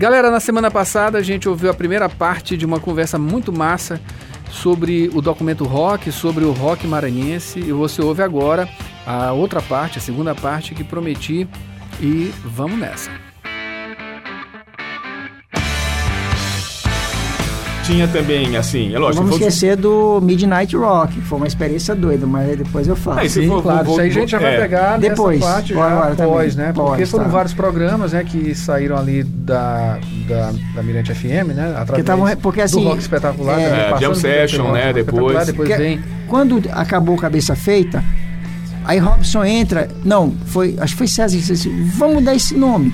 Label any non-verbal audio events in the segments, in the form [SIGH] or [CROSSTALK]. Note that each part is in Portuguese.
Galera, na semana passada a gente ouviu a primeira parte de uma conversa muito massa sobre o documento rock, sobre o rock maranhense, e você ouve agora a outra parte, a segunda parte que prometi, e vamos nessa. Tinha também, assim, é lógico. Não vamos esquecer do Midnight Rock, que foi uma experiência doida, mas depois eu falo. Ah, Sim, for, claro, vou, isso aí a gente já vai é. pegar depois, parte já agora após, né? Porque foram tá. vários programas, né, que saíram ali da, da, da Mirante FM, né? Através porque, tavam, porque assim, do rock espetacular. É, né, Jam Session, né, depois. depois vem... Quando acabou Cabeça Feita, aí Robson entra, não, foi, acho que foi César que disse assim, vamos mudar esse nome.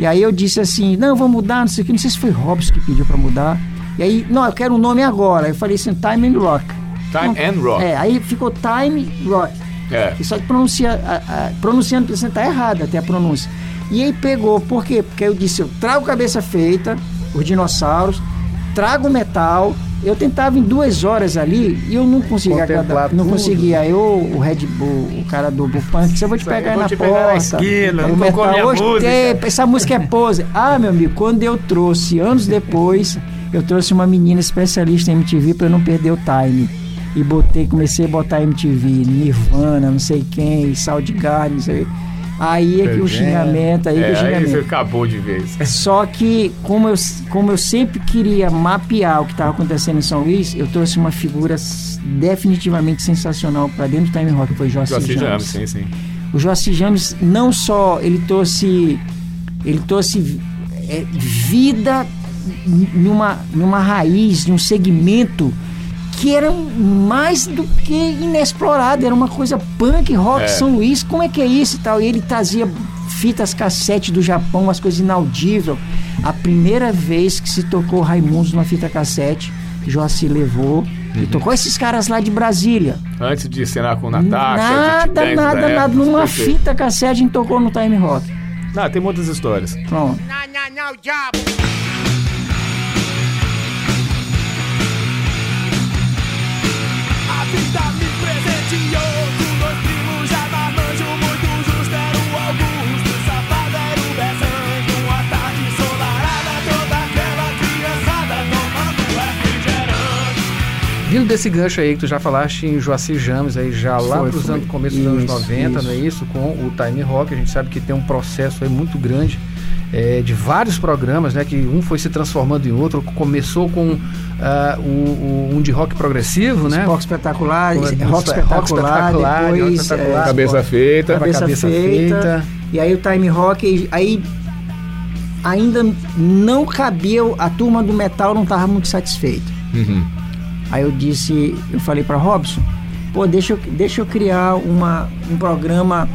E aí eu disse assim, não, vamos mudar, não sei o que, não sei se foi Robson que pediu para mudar. E aí, não, eu quero um nome agora. Eu falei assim, Time and Rock. Time então, and Rock. É, aí ficou Time Rock. É. só que pronuncia, a, a, pronunciando, você tá errado até a pronúncia. E aí pegou, por quê? Porque eu disse, eu trago cabeça feita, os dinossauros, trago metal. Eu tentava em duas horas ali e eu não conseguia agradar, não conseguia. Aí o, o Red Bull, o cara do Bull Punk, eu vou te pegar aí na porta. Na esquina, o metal, hoje música. essa música é pose. Ah, meu amigo, quando eu trouxe anos depois eu trouxe uma menina especialista em MTV para eu não perder o time. E botei, comecei a botar MTV, Nirvana, não sei quem, Soundgarden, não sei. Aí é que o xingamento, aí é, que o xingamento. Aí você acabou de vez. Só que, como eu, como eu sempre queria mapear o que estava acontecendo em São Luís, eu trouxe uma figura definitivamente sensacional para dentro do Time Rock, foi Joacir James. James. Sim, sim. O Joacir James não só ele trouxe ele trouxe é, vida numa, numa raiz, num segmento que era mais do que inexplorado, era uma coisa punk, rock, é. São Luís, como é que é isso e tal? E ele trazia fitas cassete do Japão, umas coisas inaudíveis. A primeira vez que se tocou Raimundos numa fita cassete, Joacir levou uhum. e tocou esses caras lá de Brasília. Antes de cenar com Natasha, nada, nada, nada, numa fita cassete a gente tocou no Time Rock. Ah, tem muitas histórias. Pronto. Não, não, não, diabo. Vindo desse gancho aí que tu já falaste em Joacir James, aí já lá foi, pros anos, começo dos anos 90, isso. não é isso? Com o Time Rock, a gente sabe que tem um processo aí muito grande é, de vários programas, né? Que um foi se transformando em outro. Começou com uh, o, o, um de rock progressivo, né? Rock espetacular, rock espetacular, rock espetacular, depois espetacular, é, cabeça feita, cabeça, cabeça feita, feita, E aí o time rock, aí ainda não cabia, a turma do metal não estava muito satisfeita. Uhum. Aí eu disse, eu falei para Robson, pô, deixa eu, deixa eu criar uma, um programa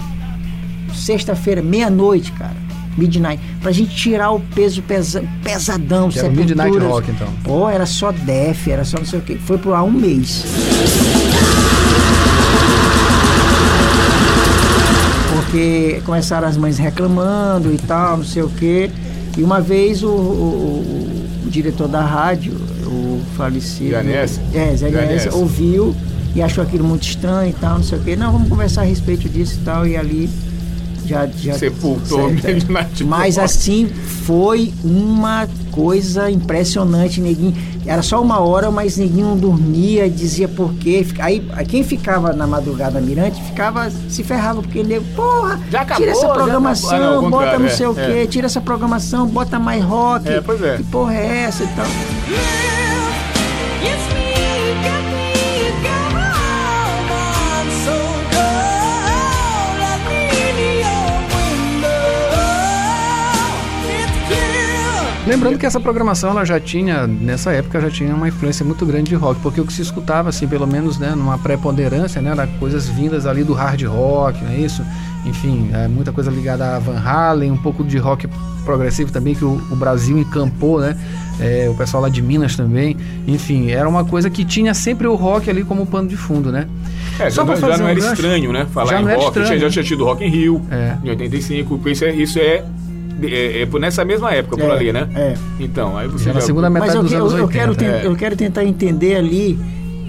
sexta-feira, meia-noite, cara. Midnight, pra gente tirar o peso pesa, pesadão, que era Midnight Rock, então. Pô, era só def, era só não sei o que. Foi por lá um mês. Porque começaram as mães reclamando e tal, não sei o que. E uma vez o, o, o diretor da rádio, o falecido. Janessa? É, Zé Janessa, ouviu e achou aquilo muito estranho e tal, não sei o quê. Não, vamos conversar a respeito disso e tal. E ali já. já Sepultou certo, Mas assim, foi uma coisa impressionante, neguinho. Era só uma hora, mas neguinho não dormia, dizia por quê. Aí quem ficava na madrugada mirante ficava, se ferrava, porque ele, porra, já acabou, tira essa programação, ah, não, bota não sei é, o quê, é. tira essa programação, bota mais rock. É, pois é. Que porra é essa e tal. Lembrando que essa programação ela já tinha, nessa época, já tinha uma influência muito grande de rock, porque o que se escutava, assim, pelo menos, né, numa preponderância, né, era coisas vindas ali do hard rock, não é isso? Enfim, é, muita coisa ligada a Van Halen, um pouco de rock progressivo também, que o, o Brasil encampou, né? É, o pessoal lá de Minas também. Enfim, era uma coisa que tinha sempre o rock ali como pano de fundo, né? É, Só já, não, já não era estranho, né? Falar já em rock. Já, já tinha tido Rock in Rio é. em 85. Isso é, isso é é, é, nessa mesma época, por é, ali, né? É. Então, aí você já... na segunda metade Mas eu, dos anos eu, eu quero, tentar, eu quero tentar entender ali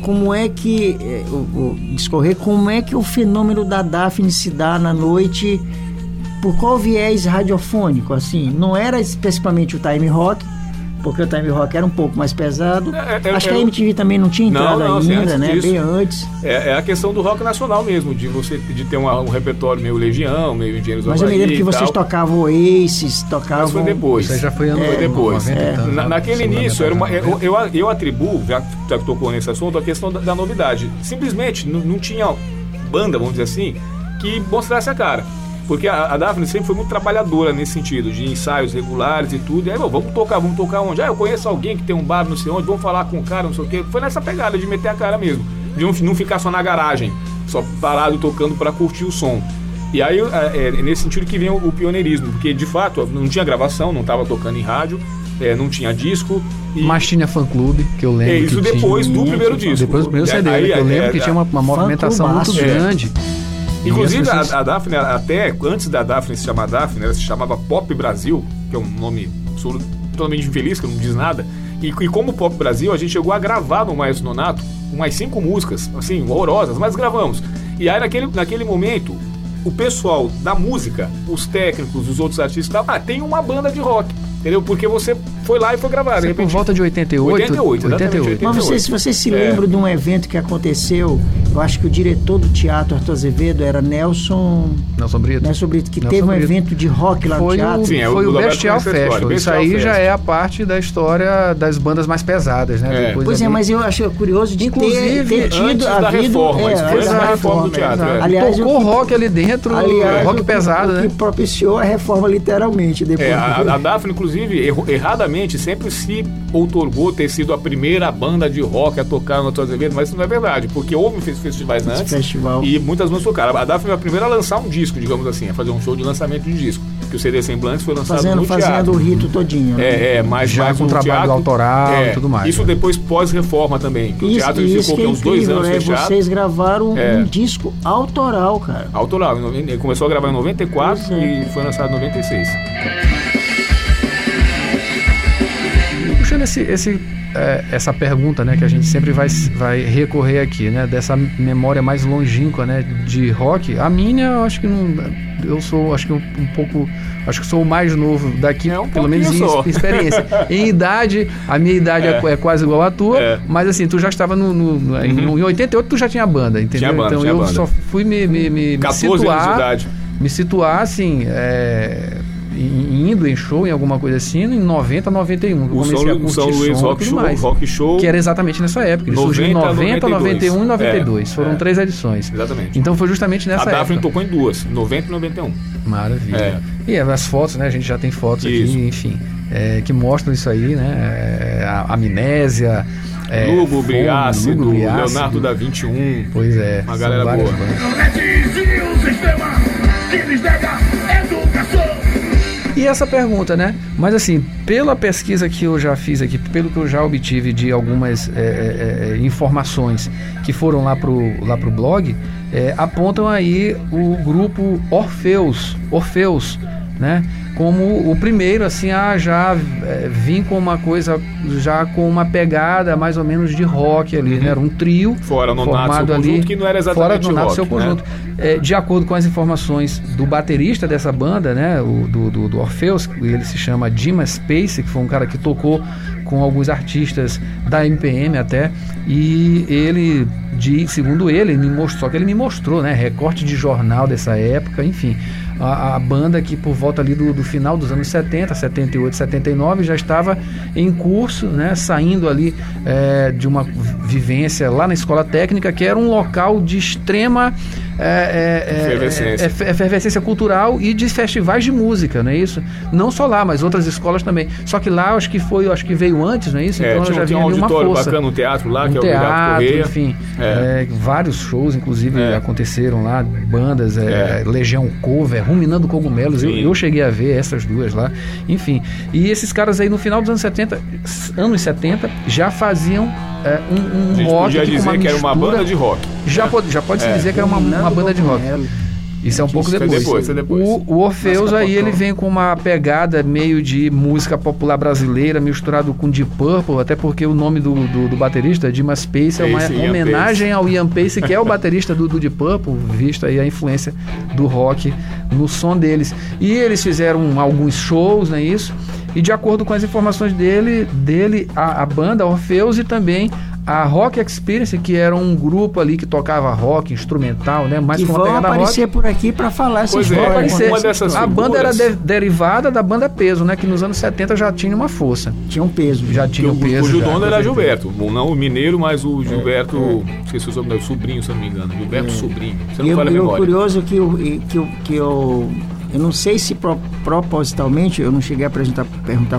como é que o, o, discorrer como é que o fenômeno da Daphne se dá na noite por qual viés radiofônico, assim? Não era especificamente o time rock, porque o time rock era um pouco mais pesado. É, é, Acho é, que a MTV também não tinha entrado não, não, ainda, assim, né? Disso, Bem antes. É, é, a questão do rock nacional mesmo, de você de ter uma, um repertório meio Legião, meio Engenheiros Mas eu me lembro que vocês tocavam Oasis, tocavam... Mas foi depois. Você já foi ano Foi depois. É. Na, naquele início, era uma, eu, eu, eu atribuo, já que tocou nesse assunto, a questão da, da novidade. Simplesmente não, não tinha banda, vamos dizer assim, que mostrasse a cara. Porque a, a Daphne sempre foi muito trabalhadora nesse sentido, de ensaios regulares e tudo. E aí, vamos tocar, vamos tocar onde? Ah, eu conheço alguém que tem um bar não sei onde, vamos falar com o cara, não sei o quê. Foi nessa pegada de meter a cara mesmo. De não, não ficar só na garagem, só parado tocando para curtir o som. E aí é, é, nesse sentido que vem o, o, pioneirismo, porque de fato não tinha gravação, não estava tocando em rádio, é, não tinha disco. E... Mas tinha fã clube, que eu lembro. É, isso depois tinha... do primeiro disco. Depois do primeiro CD, aí, que eu lembro é, que tinha uma, uma movimentação muito grande. Inclusive, a, a Daphne, até antes da Daphne se chamar Daphne, ela se chamava Pop Brasil, que é um nome totalmente infeliz, que não diz nada. E, e como Pop Brasil, a gente chegou a gravar no Maestro Nonato umas cinco músicas, assim, horrorosas, mas gravamos. E aí, naquele, naquele momento, o pessoal da música, os técnicos, os outros artistas, ah, tem uma banda de rock. Entendeu? Porque você foi lá e foi gravar. Você repente, por volta de 88? 88, 88. 88. Mas você, se você se lembra é. de um evento que aconteceu, eu acho que o diretor do teatro Arthur Azevedo era Nelson... Nelson Brito. Nelson Brito, que Nelson teve um Brito. evento de rock lá foi no teatro. O, Sim, é, foi o, o Bestial Festival. Isso aí já é a parte da história das bandas mais pesadas, né? É. Pois é, mas eu acho curioso de Inclusive, ter, ter tido a da reforma, é, foi da reforma do teatro. É. Aliás, Tocou rock ali dentro, rock pesado, né? que propiciou a reforma literalmente. Depois é, a, a Daphne, inclusive, erradamente, sempre se outorgou ter sido a primeira banda de rock a tocar no Antônio Azevedo, mas isso não é verdade, porque houve festivais Esse antes festival. e muitas músicas tocaram. A Daphne foi a primeira a lançar um disco, digamos assim, a fazer um show de lançamento de disco. Que o CD Semblantes foi lançado fazendo, no fazendo teatro. o rito todinho. Né? É, é, mas já com trabalho teatro, autoral é, e tudo mais. Isso né? depois pós-reforma também. Que isso, o teatro isso ficou é uns dois anos é, fechado. Vocês gravaram é. um disco autoral, cara. Autoral. Começou a gravar em 94 é. e foi lançado em 96. Esse, esse é, essa pergunta, né, que a gente sempre vai, vai recorrer aqui, né, dessa memória mais longínqua, né, de rock. A minha, eu acho que não, eu sou, acho que um, um pouco, acho que sou o mais novo daqui, é um pelo menos em experiência. em idade, a minha idade é, é, é quase igual à tua, é. mas assim, tu já estava no, no, uhum. em 88 tu já tinha banda, entendeu? Tinha banda, então eu banda. só fui me, me, me, me situar, me situar assim, é, indo em show, em alguma coisa assim, em 90, 91. O São, São Luís Rock Show, Rock Show. Que era exatamente nessa época. Ele 90, surgiu em 90, 91 e 92. É, Foram é. três edições. Exatamente. Então foi justamente nessa época. A Daphne tocou em duas, 90 e 91. Maravilha. É. E as fotos, né? A gente já tem fotos isso. aqui, enfim, é, que mostram isso aí, né? É, a amnésia. É, Lugo Briácido, Leonardo da 21. Pois é. Uma galera boa. E essa pergunta, né? Mas assim, pela pesquisa que eu já fiz aqui, pelo que eu já obtive de algumas é, é, é informações que foram lá pro, lá pro blog, é, apontam aí o grupo Orfeus, Orfeus, né? como o primeiro, assim, a já é, vim com uma coisa, já com uma pegada mais ou menos de rock ali, uhum. né? Era um trio Fora no formado ali, conjunto, que não era exatamente fora do rock, seu né? conjunto. Né? É, de acordo com as informações do baterista dessa banda, né? O, do, do, do Orpheus, ele se chama Dimas Space, que foi um cara que tocou com alguns artistas da MPM até, e ele, de, segundo ele, me mostrou, só que ele me mostrou, né? Recorte de jornal dessa época, enfim a, a banda que por volta ali do, do, final dos anos 70, 78, 79 já estava em curso, né, saindo ali é, de uma vivência lá na escola técnica, que era um local de extrema é, é, é efervescência. É, efervescência cultural e de festivais de música, não é isso? Não só lá, mas outras escolas também. Só que lá acho que foi, acho que veio antes, não é isso? então tinha, já tinha um auditório bacana, um teatro lá, um que é o teatro, Correia. enfim, vários shows, inclusive, aconteceram lá, bandas, Legião Cover, Ruminando Cogumelos, eu, eu, cheguei a ver essas duas lá, enfim. E esses caras aí no final dos anos 70, anos 70, já faziam é, um, um rock podia dizer que era uma banda de rock. Já pode, já pode se é. dizer que era uma, uma banda de rock. Isso é um pouco é depois. depois, é depois. O, o Orfeus aí ele vem com uma pegada meio de música popular brasileira misturado com Deep Purple, até porque o nome do, do, do baterista, Dimas Pace, é uma Pace, Ian homenagem ao Ian Pace, que é o baterista do, do Deep Purple, visto aí a influência do rock no som deles. E eles fizeram alguns shows, não é isso? E de acordo com as informações dele, dele a, a banda Orfeus e também a Rock Experience, que era um grupo ali que tocava rock, instrumental, né? Mais que com uma vão pegada rock. aparecer por aqui para falar essa Pois é, história. Aparecer. uma dessas a banda era figuras- de- derivada da banda Peso, né? Que nos anos 70 já tinha uma força. Tinha um peso. Já Que tinha o, um peso. cujo já, dono era. Gilberto. O- Não o mineiro, mas o Gilberto. Esqueci o sobrenome, o sobrinho, se eu não me engano. Gilberto Sobrinho. Você não E, fala a e o memória. curioso que eu, que eu, que eu, eu não sei se pro- propositalmente, eu não cheguei a perguntar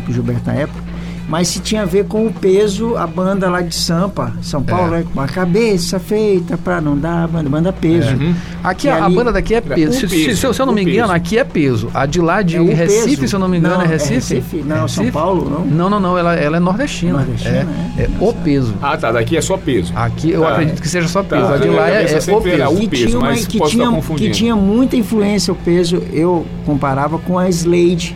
pro Gilberto na época, mas se tinha a ver com o peso, a banda lá de Sampa, São Paulo, É. né? com a cabeça feita pra não dar, banda, banda peso. Uhum. Aqui E a, a ali- banda daqui é peso. Um Se, se- peso, se eu- se eu não um me engano, peso. aqui é peso. A de lá de É Recife, peso. se eu não me engano, Não, é é Recife? Recife? Não, São Recife? Paulo, não? Não, não, não. Ela, ela é nordestina. Nordestina, é, é? é o peso. Ah, tá. Daqui é só peso. Aqui eu Tá. acredito que seja só Tá, peso. a na de lá é, é o peso. que, peso, tinha, uma- mas que, tinha, que tinha muita influência o peso, eu comparava com a Slade.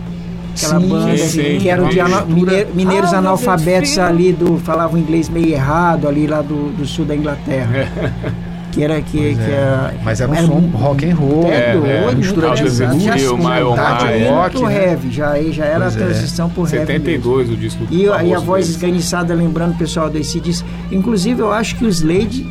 Aquela Sim, banda sim, sim. que eram mine- mineiros Ah, analfabetos é ali do falavam inglês meio errado ali lá do, do sul da Inglaterra. [LAUGHS] Que era que, Pois que é. era, Mas era um som rock and roll. É, É, doido, é, mistura muito de indo rock, né? heavy, já, aí já era Pois a é. transição pro heavy. mesmo. 72 o disco E, a- e a voz deles. esganiçada, lembrando o pessoal do ACDC. Inclusive, eu acho que o Slade,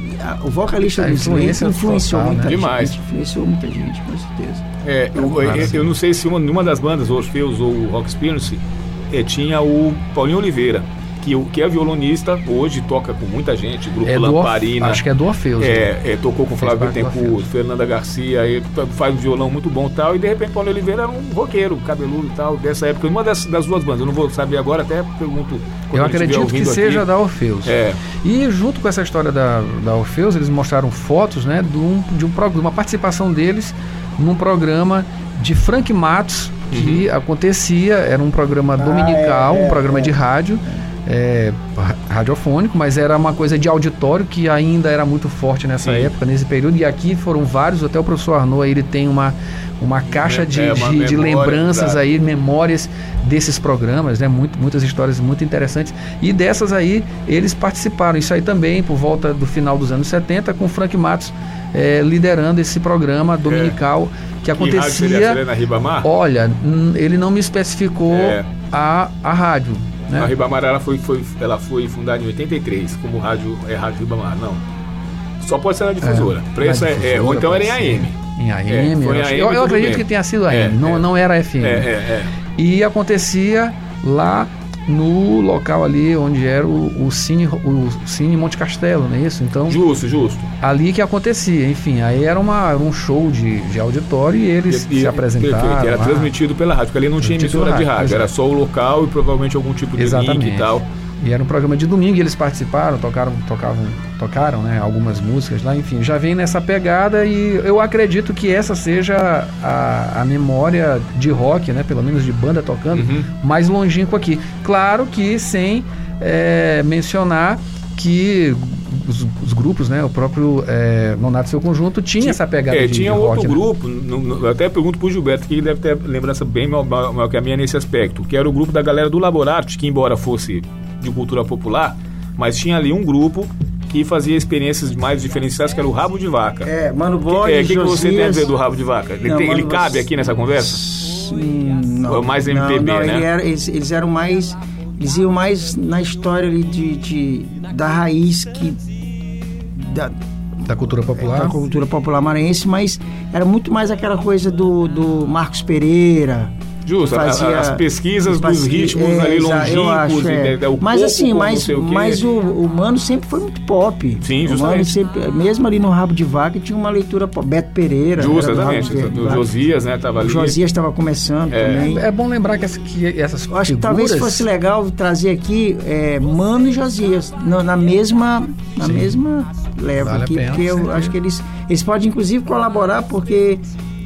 o vocalista A do Slade, influência influenciou total, muita né? Demais. gente. Influenciou muita gente, com certeza. É, eu, eu- eu não sei se uma, numa das bandas, o Orfeus ou o Rock Experience, eh, tinha o Paulinho Oliveira, que, o- que é violonista, hoje toca com muita gente, grupo É do Lamparina. Acho que é do Orfeus. né? É, é, tocou com Flávio do Bittencourt. Fernanda Garcia, faz um violão muito bom e tal, e de repente Paulo Oliveira era um roqueiro, cabeludo e tal, dessa época, uma das, das duas bandas, eu não vou saber agora, até pergunto Eu acredito que seja aqui. da Orfeus. É, E junto com essa história da, da Orfeus, eles mostraram fotos né, de, um, de um programa, uma participação deles num programa de Frank Matos, que acontecia, era um programa dominical, é, um programa é. de rádio, é, ra- radiofônico, mas era uma coisa de auditório que ainda era muito forte nessa Sim. época, nesse período, e aqui foram vários, até o professor Arnaud ele tem uma, uma caixa É, de, é, uma de- de lembranças aí, memórias desses programas, né? Muito, muitas histórias muito interessantes. E dessas aí, eles participaram. Isso aí também, por volta do final dos anos 70, com o Frank Matos eh, liderando esse programa dominical que que rádio seria acontecia. Ribamar? Olha, ele não me especificou É. a, a rádio. A Né? Ribamar ela foi, foi, ela foi fundada em 83, como rádio é Rádio Ribamar, não. Só pode ser na difusora. É, Preço na é, é, difusora, ou então era em. AM. Em AM, É, foi eu, AM, eu- eu acredito bem. que tenha sido AM, É, não, é. não era FM. É, é, é. E acontecia lá no local ali onde era o, o, Cine, o Cine Monte Castelo, não é isso? Então, Justo, justo. ali que acontecia, enfim, aí era, uma, era um show de, de auditório e eles E- e- se apresentaram. perfeito, era lá. transmitido pela rádio, porque ali não tinha emissora de pela rádio, rádio, era só o local e provavelmente algum tipo de Exatamente. link e tal. E era um programa de domingo, e eles participaram, tocaram, tocavam, tocaram, né, algumas músicas lá, enfim, já vem nessa pegada e eu acredito que essa seja a, a memória de rock, né, pelo menos de banda tocando, Uhum. mais longínqua aqui. Claro que sem é, mencionar que os, os grupos, né, o próprio é, Nonato Seu Conjunto tinha essa pegada É, de, tinha de outro rock, né? grupo, no- no- eu até pergunto pro Gilberto, que ele deve ter lembrança bem maior, maior que a minha nesse aspecto, que era o grupo da galera do Laborarte, que embora fosse de cultura popular, mas tinha ali um grupo que fazia experiências mais diferenciadas, que era o Rabo de Vaca. É, Mano O Borges, que, é, que, que você tem a dizer do Rabo de Vaca? Ele, Não, tem- ele Mano, cabe você- aqui nessa conversa? Hum, não, Ou mais não, MPB, não, né? ele era- eles, eles eram mais. Eles iam mais na história ali de, de- da raiz que. Da, da cultura popular. da cultura popular maranhense, mas era muito mais aquela coisa do, do Marcos Pereira. Justo, fazia- as pesquisas dos fazia- ritmos é, ali longínquos, acho, é. o mas coco assim, mas, o mas o, o Mano sempre foi muito pop. Sim, o Mano justamente. sempre, mesmo ali no Rabo de Vaca, tinha uma leitura pop. Beto Pereira. Justo, exatamente. O. Josias, né, tava O ali. Josias estava começando É. também. É bom lembrar que, essa, que essas Eu acho que figuras... talvez fosse legal trazer aqui é, Mano e Josias na, na mesma na Sim. mesma leva Vale aqui, pena, porque eu acho que eles eles podem inclusive colaborar porque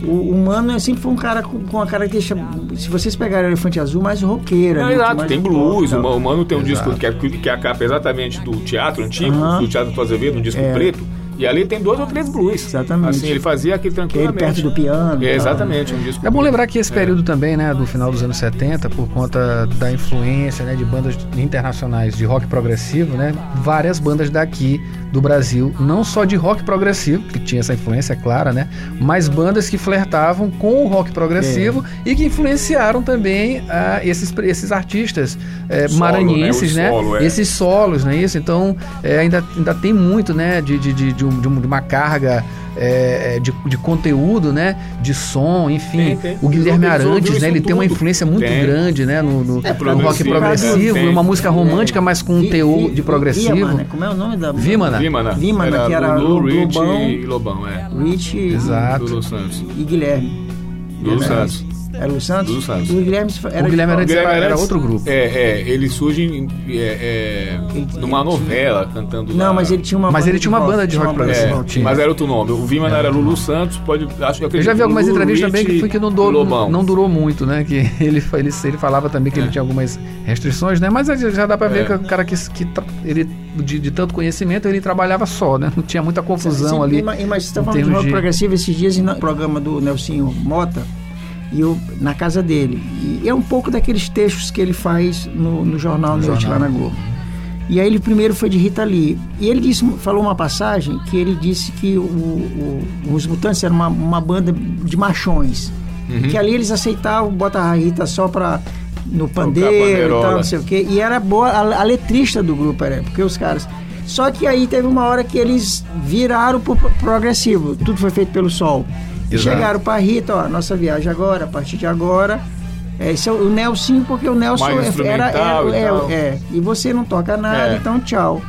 o, o Mano sempre foi um cara com, com a característica, se vocês pegarem o Elefante Azul, mais roqueira. Não, né? exato, Mais tem blues, o Ma- o Mano tem um Exato. disco que é, que é a capa exatamente do teatro antigo, do Teatro do Azevedo, um disco É. preto, E ali tem dois ou três blues. Exatamente. Assim, ele fazia aquele tranquilamente. Ele perto do piano. É, exatamente. Um disco É bom lembrar que esse período também, né, do final dos anos 70, por conta da influência, né, de bandas internacionais de rock progressivo, né, várias bandas daqui do Brasil, não só de rock progressivo, que tinha essa influência clara, né, mas bandas que flertavam com o rock progressivo e que influenciaram também ah, esses, esses artistas eh, Solo, maranhenses, né, né, o solo, é. esses solos, não é isso? Então eh, ainda, ainda tem muito, né, de, de, de, de um- de uma carga eh, de, de conteúdo, né, de som, enfim. Tem, tem. O Guilherme Arantes, né, ele tem uma tudo. influência muito Tem. grande, né, no, no- no rock progressivo, uma música romântica, mas com um teor de progressivo. Como é o nome da Vímana. Vimana. Vimana, que era Lulu, Lu- Rich Lobão. e Lobão, é. Rich e- Exato. E Guilherme. Lulu Santos. Era o Santos? Lulu Santos. E o Guilherme era O Guilherme de- Arantes Guilherme era, era outro grupo. É, é, ele surge em, é, é, Ele- numa ele novela, cantando Não, lá. mas ele tinha uma Mas banda ele de tinha uma rock, banda de rock É, progressivo. tinha. mas era outro nome. O Viman era Lulu Santos, pode. Acho, Eu já vi algumas Lulu, entrevistas também que foi que não, durou, não durou muito, né? Que ele, ele, ele falava também que É. ele tinha algumas restrições, né? Mas já dá pra ver É. que o cara que, que ele, de, de tanto conhecimento, ele trabalhava só, né? Não tinha muita confusão Sim, ali. Mas, mas você está em falando de rock progressivo esses dias no programa do Nelsinho Mota e eu, na casa dele. E é um pouco daqueles textos que ele faz no, no Jornal No Noite jornal. lá na Globo. E aí ele primeiro foi de Rita Lee. E ele disse, falou uma passagem que ele disse que o- o- os Mutantes eram uma, uma banda de machões. Uhum. Que ali eles aceitavam botar a Rita só pra no pandeiro e tal, não sei o quê. E era boa, a, a letrista do grupo era, porque os caras. Só que aí teve uma hora que eles viraram pro pro- progressivo. Tudo foi feito pelo sol. E Exato. chegaram pra Rita, ó, nossa viagem agora, a partir de agora. É, esse é o Nelson, porque o Nelson Mais é- era, instrumental era- e é, tal. é, e você não toca nada, É. então tchau.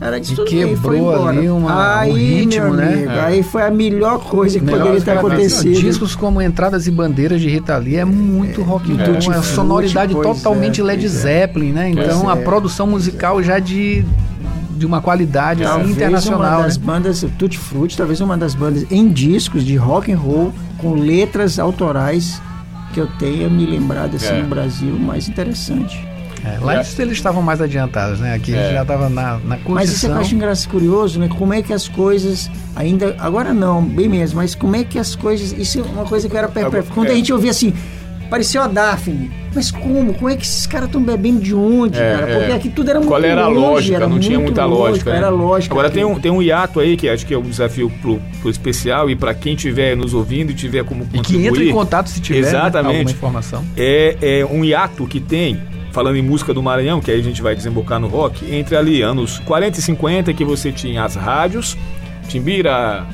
Era isso E foi quebrou embora. ali uma- um aí, ritmo, meu né? amigo, É. aí foi a melhor coisa que Melhor poderia ter acontecido. Discos como Entradas e Bandeiras de Rita Lee é muito rock and roll, é uma Frutti, sonoridade totalmente é, Led é. Zeppelin, né? Então a é. produção musical já de, de uma qualidade assim, Talvez internacional, uma das né? bandas, Tutti Frutti, talvez uma das bandas em discos de rock and roll com letras autorais que eu tenha me lembrado assim É. no Brasil mais interessante. É, lá eles, eles estavam mais adiantados, né? Aqui É. já estava na, na Mas isso é eu acho engraçado, curioso, né? Como é que as coisas ainda agora não, bem mesmo, mas como é que as coisas, isso é uma coisa que eu era perplexo. Quando É. a gente ouvia assim, pareceu a Daphne. Mas como? Como é que esses caras estão bebendo de onde, É, cara? é. Porque aqui tudo era muito Qual era a longe, lógica? era não tinha muito muita longe, lógica. né? Era lógica. Agora aqui. tem um, tem um hiato aí que acho que é um desafio pro, pro especial e para quem estiver nos ouvindo e tiver como E que contribuir. entra em contato se tiver né, Exatamente. alguma informação. é, é um hiato que tem, falando em música do Maranhão, que aí a gente vai desembocar no rock, entre ali anos 40 e 50, que você tinha as rádios, Timbira,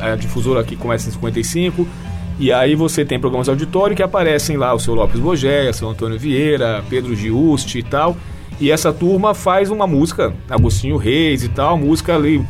a, a difusora que começa em 55, e aí você tem programas de auditório que aparecem lá, o seu Lopes Bogéia, seu Antônio Vieira, Pedro Giusti e tal, e essa turma faz uma música, Agostinho Reis e tal, música ali,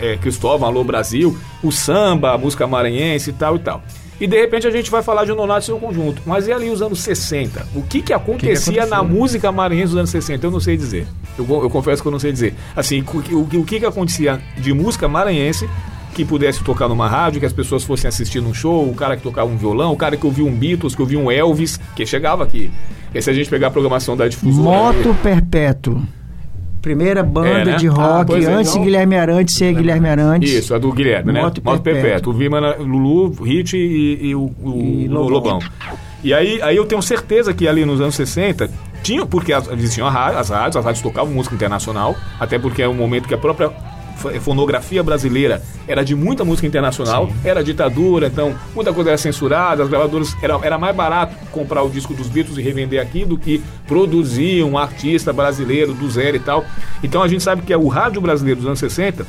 é, Cristóvão, Alô Brasil, o samba, a música maranhense e tal e tal. E de repente a gente vai falar de Nonato e seu conjunto. Mas e ali os anos 60? O que que acontecia na aconteceu? música maranhense dos anos 60? Eu não sei dizer. Eu, eu confesso que eu não sei dizer. Assim, o, que- o, que- o que que acontecia de música maranhense que pudesse tocar numa rádio, que as pessoas fossem assistir num show, o cara que tocava um violão, o cara que ouvia um Beatles, que ouvia um Elvis, que chegava aqui. E se a gente pegar a programação da difusora... Moto Perpétuo. Primeira banda É, né? de Ah, rock, pois é, antes de então- Guilherme Arantes ser Guilherme Arantes. Isso, é do Guilherme, né? Moto Moto Perpétuo. Perpétuo. O Vimana, Lulu, Hit e, e o, E o Lobão. E aí, aí eu tenho certeza que ali nos anos 60 tinha, porque existiam as rádios, as rádios tocavam música internacional, até porque é um momento que a própria fonografia brasileira era de muita música internacional, era ditadura, então muita coisa era censurada, as gravadoras era, era mais barato comprar o disco dos Beatles e revender aqui do que produzir um artista brasileiro do zero e tal. Então a gente sabe que o rádio brasileiro dos anos 60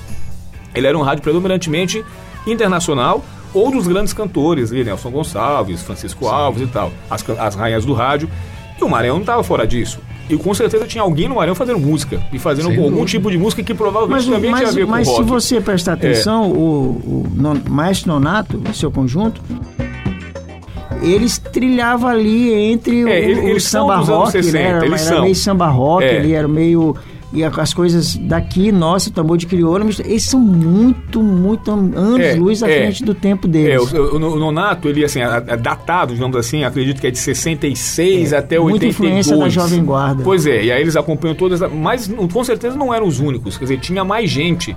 ele era um rádio predominantemente internacional ou dos grandes cantores, ali, Nelson Gonçalves, Francisco Alves e tal, as, as rainhas do rádio. E o Maranhão não estava fora disso. E com certeza tinha alguém no Maranhão fazendo música e fazendo Sem algum dúvida. tipo de música que provavelmente Mas, também mas, tinha a ver mas com se rock. você prestar atenção, o, o non- Maestro Nonato, seu conjunto, eles trillavam ali entre É, o, ele- o eles são samba rock, 60, né? Era, eles era são. meio samba rock, É. ali era meio. E as coisas daqui, nossa, tambor de crioula, eles são muito, muito anos É, luz à é. frente do tempo É, deles. o, o, o Nonato, ele assim, é é datado, digamos assim, acredito que é de 66 até 82. Muita influência da Jovem Guarda. Pois é, e aí eles acompanham todas, mas com certeza não eram os únicos, quer dizer, tinha mais gente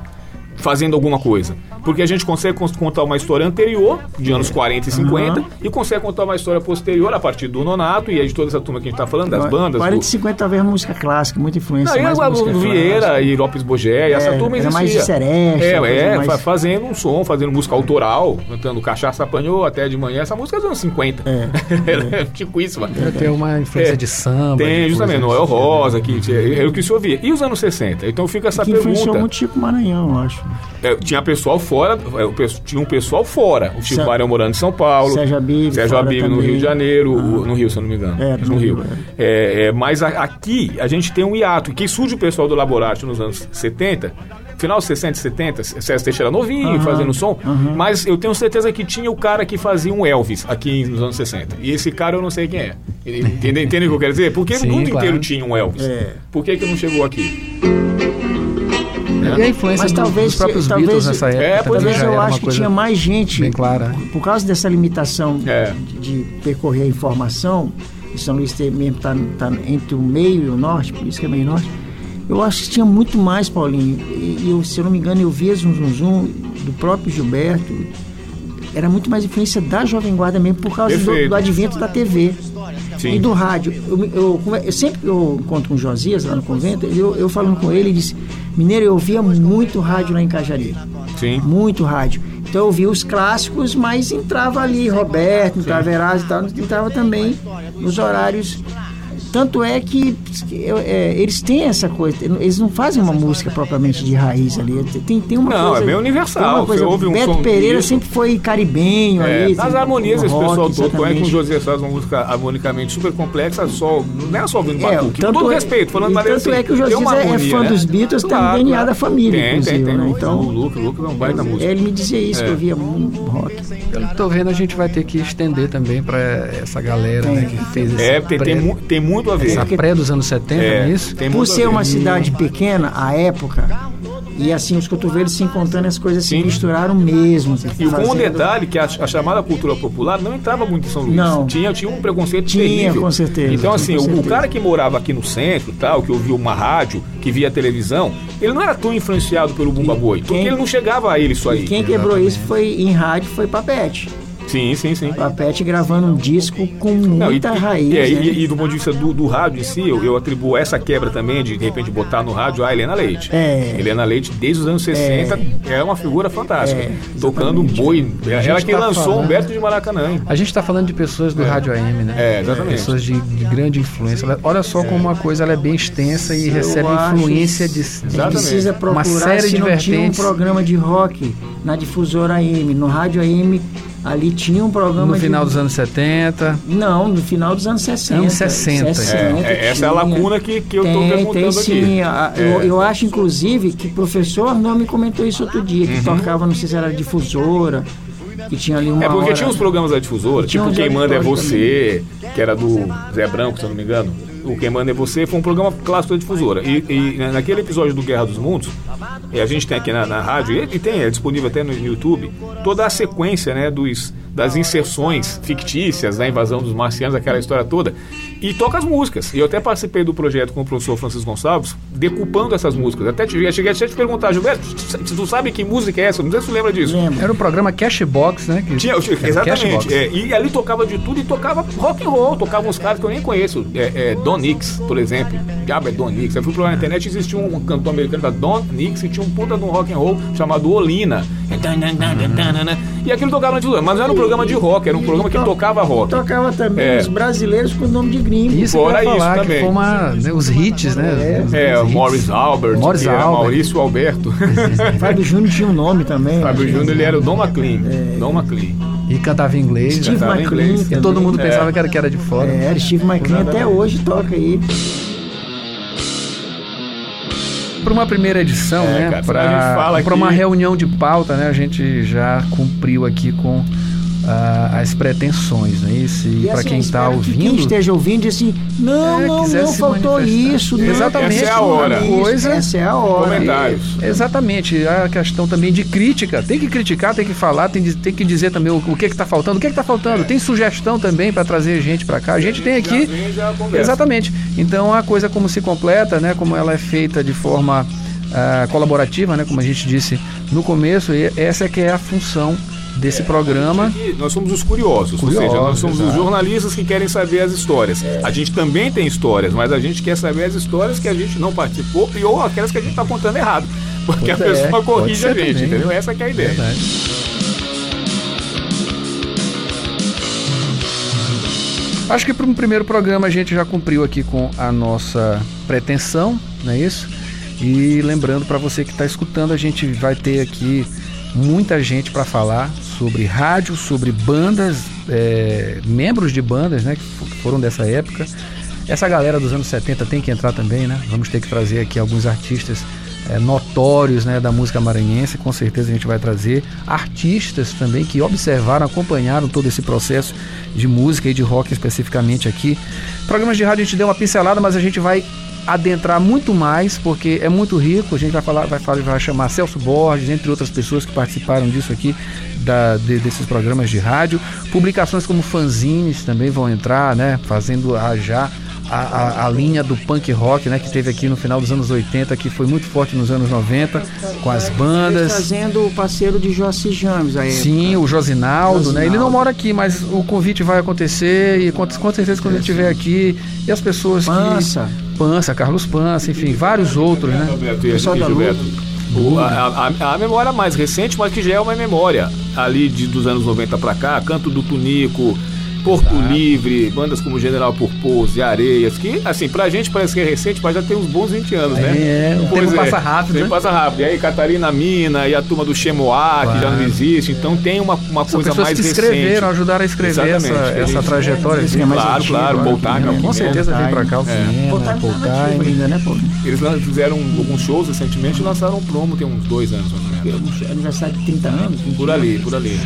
fazendo alguma coisa. Porque a gente consegue contar uma história anterior, de anos 40 e 50, uhum. e consegue contar uma história posterior a partir do Nonato e aí de toda essa turma que a gente está falando, das bandas. 40 e 50 talvez música clássica, muita influência. Não, mais e Vieira clássica. e Lopes Bogé, é, essa turma existia. Era mais de seresta. É, é mais... fazendo um som, fazendo música autoral, cantando Cachaça Apanhou até de manhã. Essa música é dos anos 50. É. [LAUGHS] é tipo isso, mano. Tem uma influência é. de samba. Tem, justamente. Noel Rosa, que é o que se ouvia. E os anos 60? Então fica essa que pergunta. influenciou muito Chico Maranhão, eu acho. É, tinha pessoal fora, é, tinha um pessoal fora. O Chico. Maranhão morando em São Paulo. Sérgio Abib. Sérgio Abib no Rio de Janeiro. Ah. no Rio, se eu não me engano. É, no, no Rio. Rio. É. é. mas a, aqui a gente tem um hiato. Que surge o pessoal do Laboratório nos anos 70 final 60 70, César Teixeira novinho, uhum, fazendo som, uhum. mas eu tenho certeza que tinha o cara que fazia um Elvis aqui nos anos 60. E esse cara eu não sei quem é. Entende, entende o que eu quero dizer? Porque Sim, o mundo claro. inteiro tinha um Elvis. É. Por que, que não chegou aqui? E a influência Mas do, talvez, dos próprios talvez, Beatles nessa época. É, talvez eu acho que tinha mais gente. Bem clara. Por causa dessa limitação é. de, de, percorrer a informação, São Luís mesmo está tá entre o meio e o norte, por isso que é meio norte eu acho que tinha muito mais, Paulinho. E eu, se eu não me engano, eu via Zum Zum Zum do próprio Gilberto. Era muito mais influência da Jovem Guarda mesmo por causa do, do, advento da TV Sim. e do rádio. Eu, eu, eu, sempre que eu encontro com o Josias lá no convento, eu, eu falando com ele, ele disse: Mineiro, eu ouvia muito rádio lá em Cajari. Sim. Muito rádio. Então eu ouvia os clássicos, mas entrava ali Roberto, entrava Erasmo e tal, entrava também nos horários tanto é que é, eles têm essa coisa, eles não fazem uma música propriamente de raiz ali. Tem, tem uma não, coisa. é bem universal. Uma coisa, Você um Beto Pereira disso. sempre foi caribenho é, ali. Nas harmonias, esse rock, pessoal todo, com o José faz uma música harmonicamente super complexa, só, não é só ouvindo é, batuque. Com todo é, respeito, falando Tanto assim, é que o José é fã né? dos Beatles, claro, tem um DNA claro. da família, tem, inclusive. Tem, tem, né? Então, o Luke, o Luke é um baita música. Ele me dizia isso, que eu é. via muito rock. Pelo que tô vendo, a gente vai ter que estender também para essa galera né, que fez esse. É, tem, muito a ver. Essa pré dos anos 70, é, é isso? Por ser uma cidade pequena, à época, e assim, os cotovelos se encontrando, as coisas Sim. se misturaram mesmo. E fazendo... com um detalhe que a, a, chamada cultura popular não entrava muito em São Luís. Não. Tinha, tinha um preconceito tinha, terrível. com certeza. Então, assim, o, o, cara que morava aqui no centro, tal, que ouvia uma rádio, que via televisão, ele não era tão influenciado pelo Bumba Boi, porque ele não chegava a ele isso aí. E quem quebrou isso foi em rádio foi Papete. Sim, sim, sim. Papete gravando um disco com muita Não, e, raiz. E, né? e, e, do ponto de vista do, do rádio em si, eu, eu, atribuo essa quebra também de de repente botar no rádio a Helena Leite. É. Helena Leite, desde os anos 60, é, é uma figura fantástica. É, tocando um boi. Ela que tá lançou falando, Humberto de Maracanã. A gente está falando de pessoas do é. rádio AM, né? É, exatamente. Pessoas de, de grande influência. Olha só é. como uma coisa ela é bem extensa e eu recebe influência de, de precisa procurar uma série de vertentes. um programa de rock na difusora AM, no rádio AM Ali tinha um programa. No final de... dos anos 70? Não, no final dos anos 60. Anos 60. 60 é, essa é a lacuna que, que eu estou perguntando tem, sim. aqui. Eu, é. eu acho, inclusive, que o professor Arnô me comentou isso outro dia, que uhum. tocava, não sei se era difusora, que tinha ali uma É porque hora... tinha uns programas da difusora, tipo Quem Manda é Você, também. que era do Zé Branco, se eu não me engano. O Quem Manda é Você foi um programa clássico da difusora. E, e naquele episódio do Guerra dos Mundos, a gente tem aqui na, na rádio, e, e tem, é disponível até no, no YouTube, toda a sequência né, dos das inserções fictícias da invasão dos marcianos, aquela história toda, e toca as músicas. E eu até participei do projeto com o professor Francisco Gonçalves, decupando essas músicas. Até te, cheguei a te perguntar, Gilberto, tu sabe que música é essa? Não sei se tu lembra disso. Era o programa Cashbox, né? Que, Tinha, exatamente. É, e ali tocava de tudo e tocava rock and roll, tocava uns caras que eu nem conheço. É, é, Don Nix, por exemplo. Diabo é Don Nix. Eu fui procurar na internet existia um cantor americano da Don Nix e tinha um puta de um rock and roll chamado Olina. E aquilo tocava de tudo, mas não era um programa de rock, era um programa que tocava rock. Tocava também é. os brasileiros com o nome de gringo. Isso Fora isso falar, também. Que foi uma, né, os hits, né? É, é Morris Albert, Morris Albert. Maurício Alberto. [LAUGHS] Fábio Júnior tinha um nome também. Fábio Júnior ele era o Don McLean. É. Don McLean. E cantava em inglês. Steve cantava McLean. Inglês. E todo mundo pensava é. que, era, que era de fora. É, Steve McLean até hoje toca aí para uma primeira edição, é, né? Para uma reunião de pauta, né? A gente já cumpriu aqui com uh, as pretensões, né? Isso, e, e para assim, quem está ouvindo. Que quem esteja ouvindo assim, não, é, não, não faltou isso. Não, exatamente. Essa é a hora. Coisa, essa é a hora. Comentários. E, exatamente. A questão também de crítica. Tem que criticar, tem que falar, tem, tem que dizer também o, o que está faltando. O que está faltando? É. Tem sugestão também para trazer gente para cá. A gente tem aqui. Já exatamente. Então a coisa como se completa, né? Como ela é feita de forma uh, colaborativa, né, como a gente disse no começo, e essa é que é a função desse é, programa. nós somos os curiosos, curiosos, ou seja, nós somos exato. os jornalistas que querem saber as histórias. É. A gente também tem histórias, mas a gente quer saber as histórias que a gente não participou e ou aquelas que a gente está contando errado. [LAUGHS] Porque a pessoa é, corrige a gente, também. entendeu? Essa é a ideia. Verdade. Acho que para um primeiro programa a gente já cumpriu aqui com a nossa pretensão, não é isso? E lembrando para você que está escutando, a gente vai ter aqui muita gente para falar sobre rádio, sobre bandas, é, membros de bandas, né, que foram dessa época. Essa galera dos anos 70 tem que entrar também, né? Vamos ter que trazer aqui alguns artistas é, notórios né, da música maranhense, com certeza a gente vai trazer artistas também que observaram, acompanharam todo esse processo de música e de rock especificamente aqui. Programas de rádio a gente deu uma pincelada, mas a gente vai adentrar muito mais, porque é muito rico. A gente vai falar, vai, falar, vai chamar Celso Borges, entre outras pessoas que participaram disso aqui, da, de, desses programas de rádio. Publicações como fanzines também vão entrar, né? Fazendo a já a, a, a, linha do punk rock, né, que teve aqui no final dos anos 80, que foi muito forte nos anos 90, com as bandas. Trazendo o parceiro de Jossi James aí. Sim, o Josinaldo, Josinaldo, né? Ele não mora aqui, mas o convite vai acontecer e com, com certeza quando ele estiver aqui e as pessoas Pança. que Pança, Carlos Pança, enfim, vários outros, né? Roberto, e, Pessoal da A, a, a, memória mais recente, mas que já é uma memória ali de, dos anos 90 para cá, Canto do Tunico, Porto Livre, bandas como General Purpose, Areias, que, assim, pra gente parece que é recente, mas já tem uns bons 20 anos, né? É, o tempo é, passa rápido, né? passa rápido. E aí, Catarina Mina e a turma do Chemoá, claro. que já não existe. Então tem uma, uma São coisa mais que recente. escreveram, ajudaram a escrever essa, essa trajetória. É, assim, claro, antigo, claro. Paul Time. Com certeza vem pra cá o cinema, Paul Time ainda, né, Paul? Eles fizeram alguns shows recentemente e lançaram um promo, tem uns dois anos, mais ou menos. Aniversário de 30 anos? Por ali, por ali.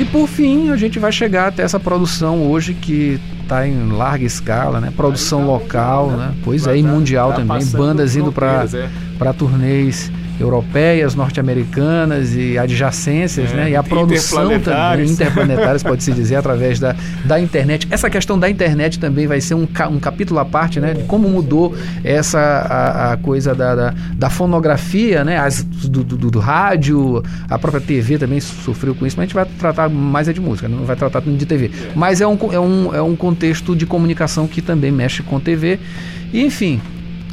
E por fim, a gente vai chegar até essa produção hoje que está em larga escala, né? Produção local, né? Pois é, e mundial também, bandas indo para é. para turnês europeias, norte-americanas e adjacências, é, né? E a produção também, interplanetárias, pode-se dizer, através da, da internet. Essa questão da internet também vai ser um, um capítulo à parte, né? De como mudou essa a, a coisa da, da, da, fonografia, né? As, do, do, do, rádio, a própria TV também sofreu com isso, mas a gente vai tratar mais é de música, não vai tratar de TV. Mas é um, é um, é um contexto de comunicação que também mexe com TV. E, enfim,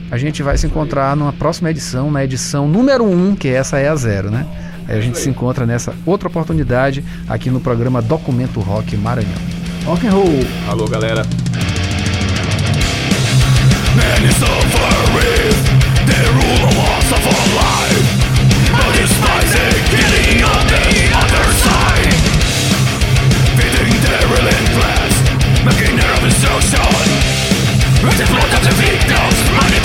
a gente vai se encontrar numa próxima edição, na edição número 1, um, que é essa é a zero, né? Aí a gente se encontra nessa outra oportunidade aqui no programa Documento Rock Maranhão. Rock and roll! Alô, galera! Many making their destruction It is blood the victims, money